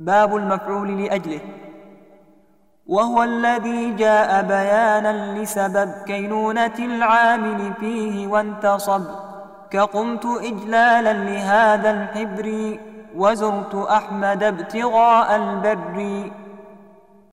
باب المفعول لأجله. وهو الذي جاء بيانا لسبب كينونة العامل فيه وانتصب. كقمت إجلالا لهذا الحبر وزرت أحمد ابتغاء البر.